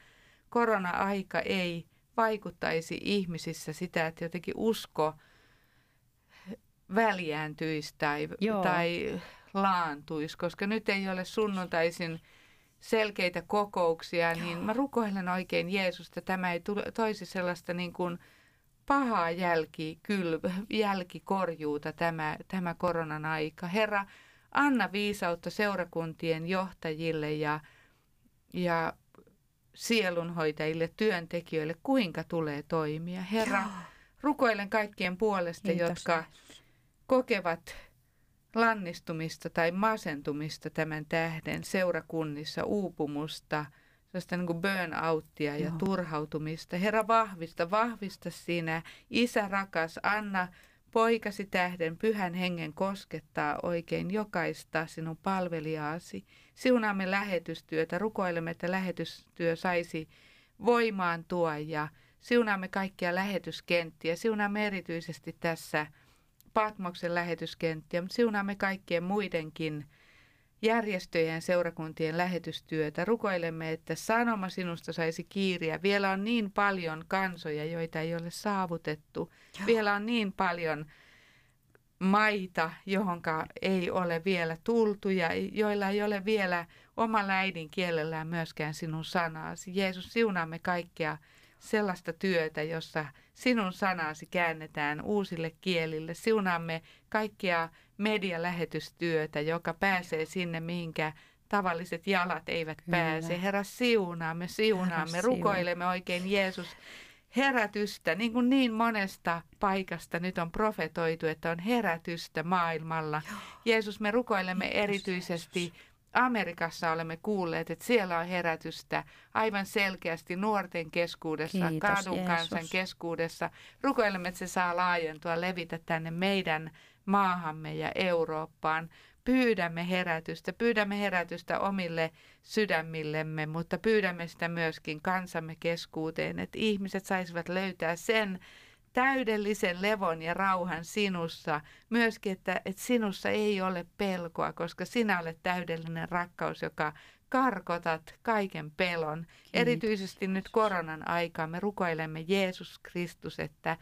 korona-aika ei vaikuttaisi ihmisissä sitä, että jotenkin usko väliääntyisi tai, tai laantuisi, koska nyt ei ole sunnuntaisin selkeitä kokouksia, Joo. niin mä rukoilen oikein Jeesusta, tämä ei tule, toisi sellaista niin kuin pahaa jälki, kyl, jälkikorjuuta tämä, tämä koronan aika. Herra, anna viisautta seurakuntien johtajille ja, ja sielunhoitajille, työntekijöille, kuinka tulee toimia. Herra, Joo. rukoilen kaikkien puolesta, Kiitos, jotka kokevat lannistumista tai masentumista tämän tähden seurakunnissa, uupumusta, sellaista niin kuin burnouttia ja Joo. turhautumista. Herra, vahvista, vahvista sinä. Isä rakas, anna poikasi tähden pyhän hengen koskettaa oikein jokaista sinun palvelijaasi. Siunaamme lähetystyötä, rukoilemme, että lähetystyö saisi voimaan tuo ja siunaamme kaikkia lähetyskenttiä. Siunaamme erityisesti tässä Patmoksen lähetyskenttiä, mutta siunaamme kaikkien muidenkin järjestöjen seurakuntien lähetystyötä. Rukoilemme, että sanoma sinusta saisi kiiriä. Vielä on niin paljon kansoja, joita ei ole saavutettu. Joo. Vielä on niin paljon maita, johonka ei ole vielä tultu ja joilla ei ole vielä omalla äidinkielellään myöskään sinun sanaasi. Jeesus, siunaamme kaikkea sellaista työtä, jossa sinun sanasi käännetään uusille kielille. Siunaamme kaikkia medialähetystyötä, joka pääsee sinne, mihinkä tavalliset jalat eivät Kyllä. pääse. Herra, siunaamme, siunaamme, Herra, rukoilemme oikein Jeesus herätystä, niin kuin niin monesta paikasta nyt on profetoitu, että on herätystä maailmalla. Joo. Jeesus, me rukoilemme Kiitos, erityisesti Jeesus Amerikassa olemme kuulleet, että siellä on herätystä aivan selkeästi nuorten keskuudessa, Kiitos, kadun Jeesus. kansan keskuudessa. Rukoilemme, että se saa laajentua, levitä tänne meidän maahamme ja Eurooppaan. pyydämme herätystä. Pyydämme herätystä omille sydämillemme, mutta pyydämme sitä myöskin kansamme keskuuteen, että ihmiset saisivat löytää sen täydellisen levon ja rauhan sinussa. Myöskin, että, että sinussa ei ole pelkoa, koska sinä olet täydellinen rakkaus, joka karkotat kaiken pelon. Kiitos. Erityisesti nyt koronan aikaa me rukoilemme Jeesus Kristus, että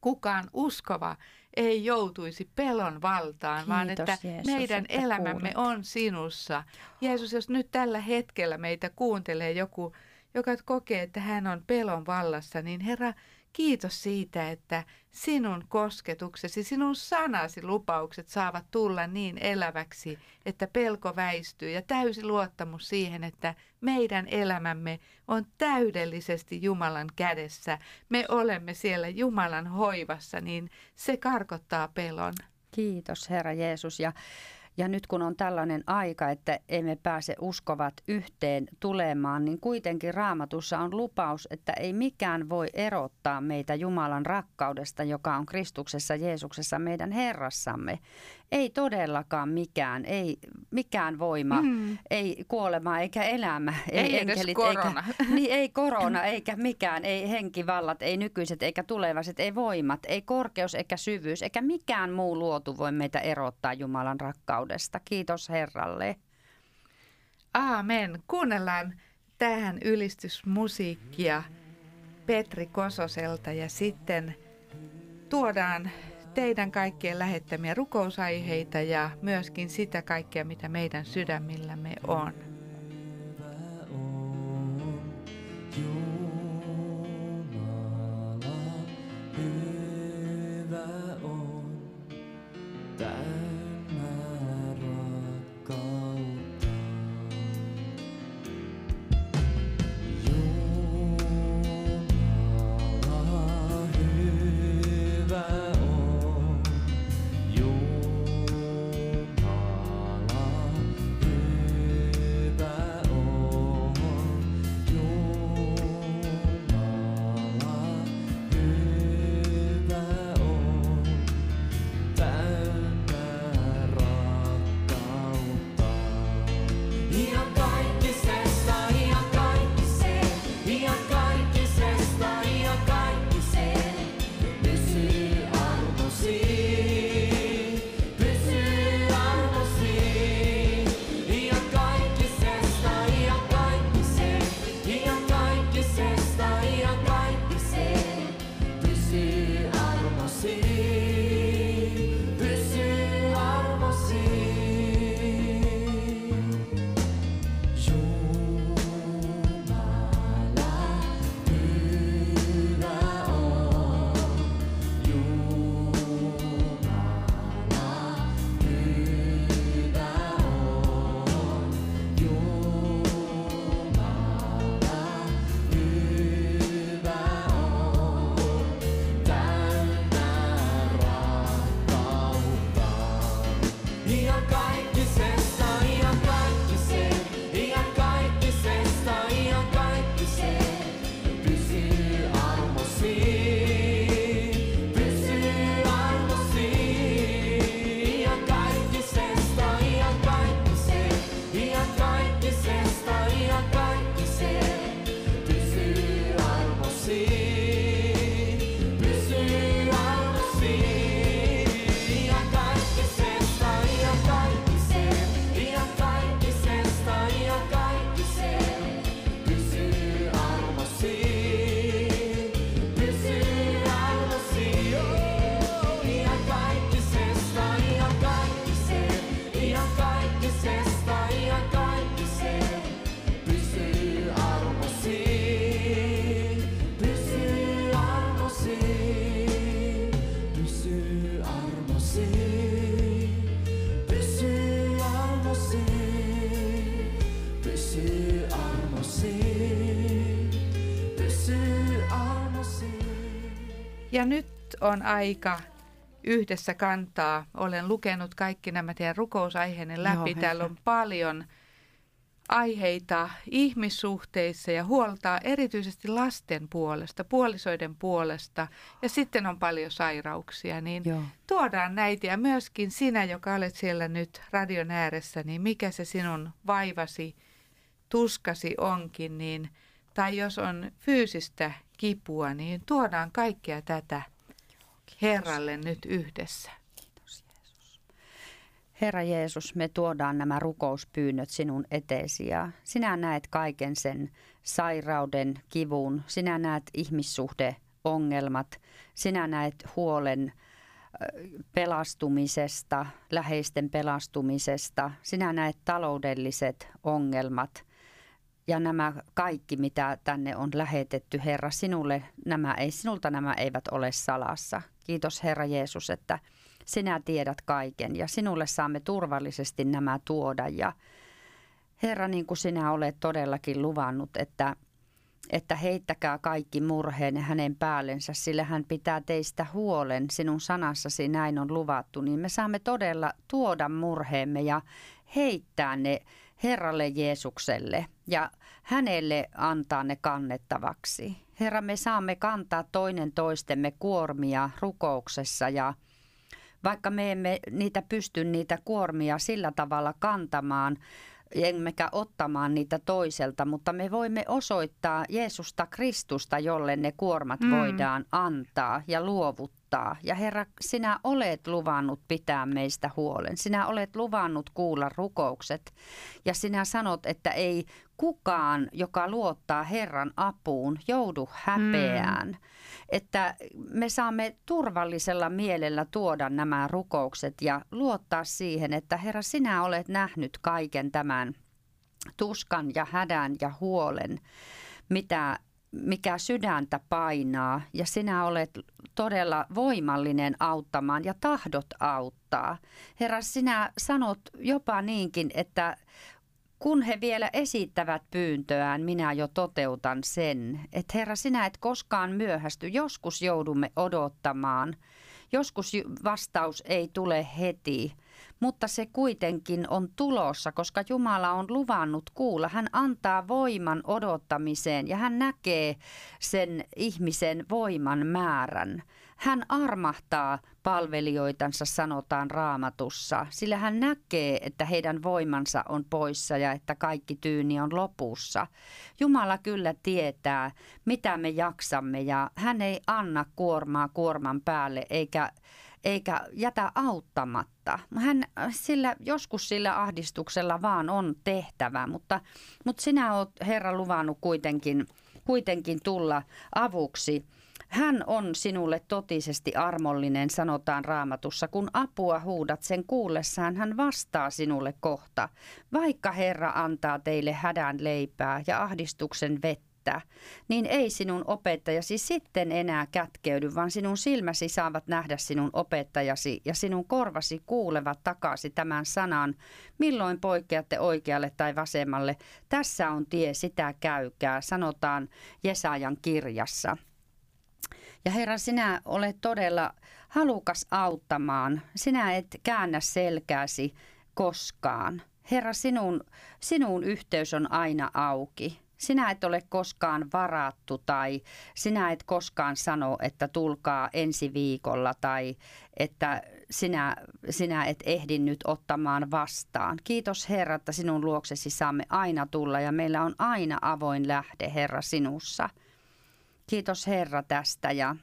kukaan uskova ei joutuisi pelon valtaan, Kiitos, vaan että Jeesus, meidän että elämämme kuulet. on sinussa. Jeesus, jos nyt tällä hetkellä meitä kuuntelee joku, joka kokee, että hän on pelon vallassa, niin Herra, Kiitos siitä, että sinun kosketuksesi, sinun sanasi lupaukset saavat tulla niin eläväksi, että pelko väistyy ja täysi luottamus siihen, että meidän elämämme on täydellisesti Jumalan kädessä. Me olemme siellä Jumalan hoivassa, niin se karkottaa pelon. Kiitos Herra Jeesus ja ja nyt kun on tällainen aika, että emme pääse uskovat yhteen tulemaan, niin kuitenkin raamatussa on lupaus, että ei mikään voi erottaa meitä Jumalan rakkaudesta, joka on Kristuksessa Jeesuksessa meidän Herrassamme. Ei todellakaan mikään, ei mikään voima, mm. ei kuolema eikä elämä, ei, ei enkelit, korona. Eikä, *laughs* niin, ei korona eikä mikään, ei henkivallat, ei nykyiset eikä tulevaset, ei voimat, ei korkeus eikä syvyys, eikä mikään muu luotu voi meitä erottaa Jumalan rakkaudesta. Kiitos Herralle. Aamen. Kuunnellaan tähän ylistysmusiikkia Petri Kososelta ja sitten tuodaan teidän kaikkien lähettämiä rukousaiheita ja myöskin sitä kaikkea, mitä meidän sydämillämme on. Ja nyt on aika yhdessä kantaa. Olen lukenut kaikki nämä teidän rukousaiheenne läpi. Joo, Täällä on paljon aiheita ihmissuhteissa ja huoltaa erityisesti lasten puolesta, puolisoiden puolesta ja sitten on paljon sairauksia, niin Joo. tuodaan näitä ja myöskin sinä, joka olet siellä nyt radion ääressä, niin mikä se sinun vaivasi, tuskasi onkin, niin, tai jos on fyysistä kipua, niin tuodaan kaikkea tätä Herralle nyt yhdessä. Herra Jeesus, me tuodaan nämä rukouspyynnöt sinun eteesi ja sinä näet kaiken sen sairauden, kivun, sinä näet ihmissuhdeongelmat, sinä näet huolen pelastumisesta, läheisten pelastumisesta, sinä näet taloudelliset ongelmat ja nämä kaikki, mitä tänne on lähetetty, Herra, sinulle nämä ei, sinulta nämä eivät ole salassa. Kiitos Herra Jeesus, että sinä tiedät kaiken ja sinulle saamme turvallisesti nämä tuoda. Ja Herra, niin kuin sinä olet todellakin luvannut, että, että heittäkää kaikki murheen hänen päällensä, sillä hän pitää teistä huolen. Sinun sanassasi näin on luvattu, niin me saamme todella tuoda murheemme ja heittää ne Herralle Jeesukselle ja hänelle antaa ne kannettavaksi. Herra, me saamme kantaa toinen toistemme kuormia rukouksessa ja vaikka me emme niitä pysty niitä kuormia sillä tavalla kantamaan, emmekä ottamaan niitä toiselta, mutta me voimme osoittaa Jeesusta Kristusta, jolle ne kuormat mm. voidaan antaa ja luovuttaa. Ja Herra, sinä olet luvannut pitää meistä huolen. Sinä olet luvannut kuulla rukoukset ja sinä sanot, että ei kukaan, joka luottaa Herran apuun, joudu häpeään. Mm että me saamme turvallisella mielellä tuoda nämä rukoukset ja luottaa siihen, että Herra, sinä olet nähnyt kaiken tämän tuskan ja hädän ja huolen, mitä, mikä sydäntä painaa ja sinä olet todella voimallinen auttamaan ja tahdot auttaa. Herra, sinä sanot jopa niinkin, että kun he vielä esittävät pyyntöään, minä jo toteutan sen, että Herra, sinä et koskaan myöhästy. Joskus joudumme odottamaan. Joskus vastaus ei tule heti, mutta se kuitenkin on tulossa, koska Jumala on luvannut kuulla. Hän antaa voiman odottamiseen ja hän näkee sen ihmisen voiman määrän. Hän armahtaa palvelijoitansa, sanotaan raamatussa, sillä hän näkee, että heidän voimansa on poissa ja että kaikki tyyni on lopussa. Jumala kyllä tietää, mitä me jaksamme ja hän ei anna kuormaa kuorman päälle eikä eikä jätä auttamatta. Hän sillä, joskus sillä ahdistuksella vaan on tehtävä, mutta, mutta sinä olet Herra luvannut kuitenkin, kuitenkin tulla avuksi hän on sinulle totisesti armollinen, sanotaan raamatussa. Kun apua huudat sen kuullessaan, hän vastaa sinulle kohta. Vaikka Herra antaa teille hädän leipää ja ahdistuksen vettä, niin ei sinun opettajasi sitten enää kätkeydy, vaan sinun silmäsi saavat nähdä sinun opettajasi ja sinun korvasi kuulevat takaisin tämän sanan. Milloin poikkeatte oikealle tai vasemmalle? Tässä on tie, sitä käykää, sanotaan Jesajan kirjassa. Ja Herra, sinä olet todella halukas auttamaan. Sinä et käännä selkääsi koskaan. Herra, sinun, sinun yhteys on aina auki. Sinä et ole koskaan varattu tai sinä et koskaan sano, että tulkaa ensi viikolla tai että sinä, sinä et ehdi nyt ottamaan vastaan. Kiitos Herra, että sinun luoksesi saamme aina tulla ja meillä on aina avoin lähde Herra sinussa. Kiitos Herra tästä ja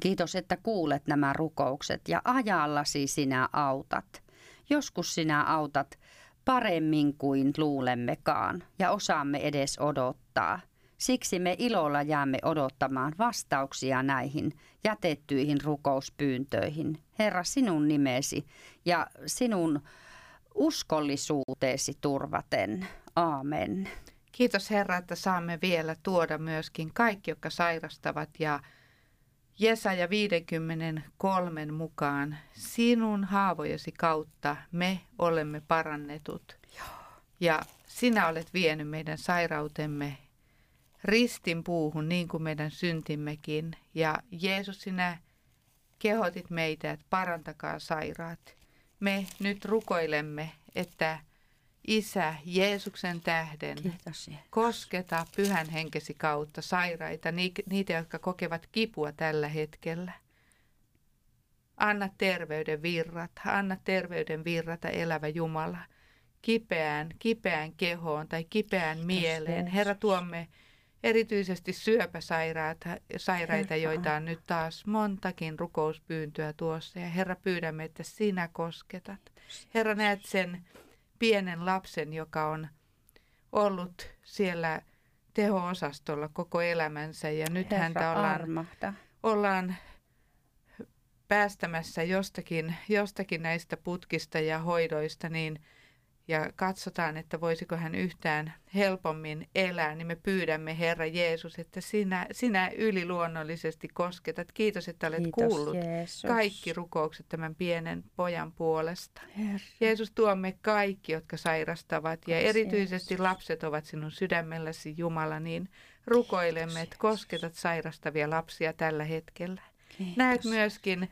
kiitos, että kuulet nämä rukoukset ja ajallasi sinä autat. Joskus sinä autat paremmin kuin luulemmekaan ja osaamme edes odottaa. Siksi me ilolla jäämme odottamaan vastauksia näihin jätettyihin rukouspyyntöihin. Herra, sinun nimesi ja sinun uskollisuuteesi turvaten. Aamen. Kiitos Herra, että saamme vielä tuoda myöskin kaikki, jotka sairastavat ja Jesaja 53 mukaan, sinun haavojesi kautta me olemme parannetut. Ja sinä olet vienyt meidän sairautemme ristin puuhun niin kuin meidän syntimmekin. Ja Jeesus, sinä kehotit meitä, että parantakaa sairaat. Me nyt rukoilemme, että Isä, Jeesuksen tähden, Kiitos kosketa pyhän henkesi kautta sairaita, niitä, jotka kokevat kipua tällä hetkellä. Anna terveyden virrat, anna terveyden virrata elävä Jumala kipeään, kipeään kehoon tai kipeään mieleen. Herra, tuomme erityisesti syöpäsairaita, sairaita, joita on nyt taas montakin rukouspyyntöä tuossa. Ja Herra, pyydämme, että sinä kosketat. Herra, näet sen pienen lapsen, joka on ollut siellä teho-osastolla koko elämänsä ja nyt Herra, häntä ollaan, ollaan päästämässä jostakin, jostakin näistä putkista ja hoidoista, niin – ja katsotaan, että voisiko hän yhtään helpommin elää, niin me pyydämme Herra Jeesus, että sinä, sinä yliluonnollisesti kosketat. Kiitos, että olet Kiitos, kuullut Jeesus. kaikki rukoukset tämän pienen pojan puolesta. Herra. Jeesus, tuomme kaikki, jotka sairastavat ja Kiitos, erityisesti Jeesus. lapset ovat sinun sydämelläsi, Jumala, niin rukoilemme, että kosketat sairastavia lapsia tällä hetkellä. Kiitos. Näet myöskin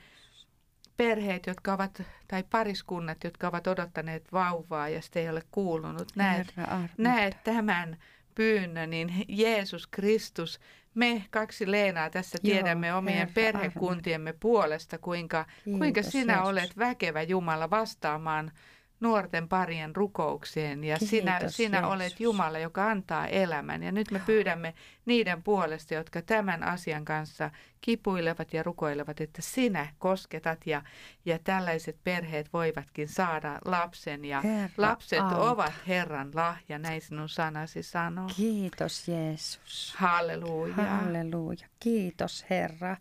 perheet, jotka ovat, tai pariskunnat, jotka ovat odottaneet vauvaa ja sitä ei ole kuulunut. Näet, näet tämän pyynnön, niin Jeesus Kristus, me kaksi Leenaa tässä Joo, tiedämme omien Herra, perhekuntiemme puolesta, kuinka, kuinka Kiitos, sinä Jeesus. olet väkevä Jumala vastaamaan nuorten parien rukoukseen ja sinä, Kiitos, sinä Jeesus. olet Jumala, joka antaa elämän. Ja nyt me pyydämme niiden puolesta, jotka tämän asian kanssa kipuilevat ja rukoilevat, että sinä kosketat ja, ja tällaiset perheet voivatkin saada lapsen. Ja Herra, lapset auta. ovat Herran lahja, näin sinun sanasi sanoo. Kiitos Jeesus. Halleluja. Halleluja. Kiitos Herra.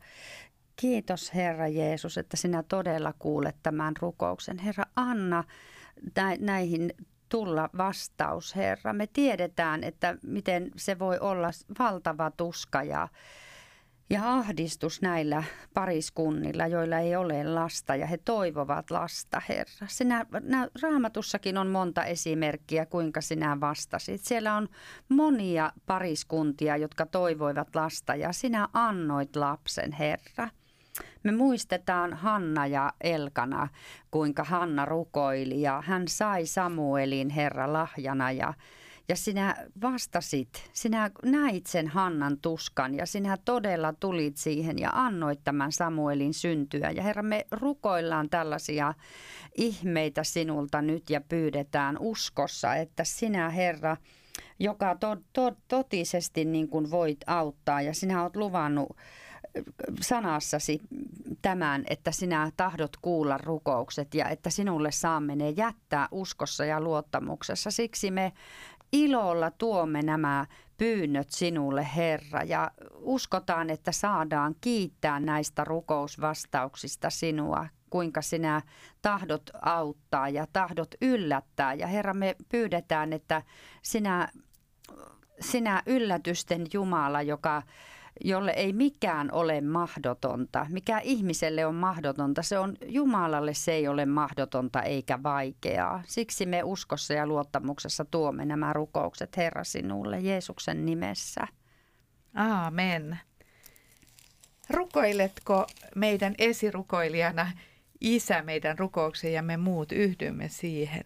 Kiitos Herra Jeesus, että sinä todella kuulet tämän rukouksen. Herra, anna näihin tulla vastaus, Herra. Me tiedetään, että miten se voi olla valtava tuska ja, ja ahdistus näillä pariskunnilla, joilla ei ole lasta ja he toivovat lasta, Herra. Sinä, nä, raamatussakin on monta esimerkkiä, kuinka sinä vastasit. Siellä on monia pariskuntia, jotka toivoivat lasta ja sinä annoit lapsen, Herra. Me muistetaan Hanna ja Elkana, kuinka Hanna rukoili ja hän sai Samuelin Herra lahjana ja ja sinä vastasit, sinä näit sen Hannan tuskan ja sinä todella tulit siihen ja annoit tämän Samuelin syntyä. Ja Herra, me rukoillaan tällaisia ihmeitä sinulta nyt ja pyydetään uskossa, että sinä Herra, joka to, to, totisesti niin kuin voit auttaa ja sinä olet luvannut sanassasi tämän, että sinä tahdot kuulla rukoukset ja että sinulle saamme ne jättää uskossa ja luottamuksessa. Siksi me ilolla tuomme nämä pyynnöt sinulle, Herra, ja uskotaan, että saadaan kiittää näistä rukousvastauksista sinua, kuinka sinä tahdot auttaa ja tahdot yllättää. Ja Herra, me pyydetään, että sinä, sinä yllätysten Jumala, joka jolle ei mikään ole mahdotonta. Mikä ihmiselle on mahdotonta, se on Jumalalle se ei ole mahdotonta eikä vaikeaa. Siksi me uskossa ja luottamuksessa tuomme nämä rukoukset Herra sinulle Jeesuksen nimessä. Aamen. Rukoiletko meidän esirukoilijana Isä meidän rukouksen ja me muut yhdymme siihen?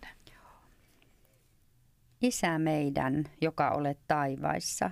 Isä meidän, joka olet taivaissa,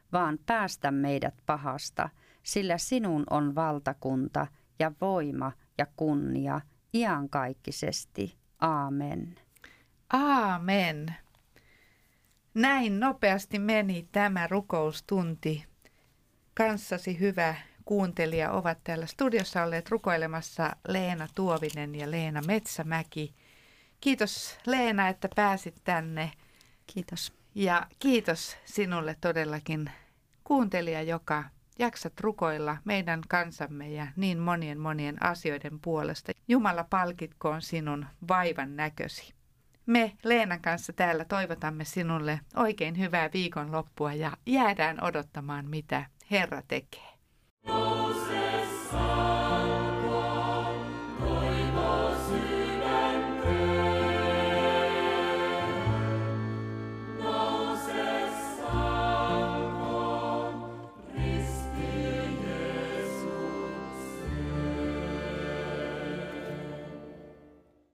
vaan päästä meidät pahasta, sillä sinun on valtakunta ja voima ja kunnia iankaikkisesti. Aamen. Aamen. Näin nopeasti meni tämä rukoustunti. Kanssasi hyvä kuuntelija ovat täällä studiossa olleet rukoilemassa Leena Tuovinen ja Leena Metsämäki. Kiitos Leena, että pääsit tänne. Kiitos. Ja kiitos sinulle todellakin kuuntelija, joka jaksat rukoilla meidän kansamme ja niin monien monien asioiden puolesta. Jumala palkitkoon sinun vaivan näkösi. Me Leenan kanssa täällä toivotamme sinulle oikein hyvää viikonloppua ja jäädään odottamaan, mitä Herra tekee.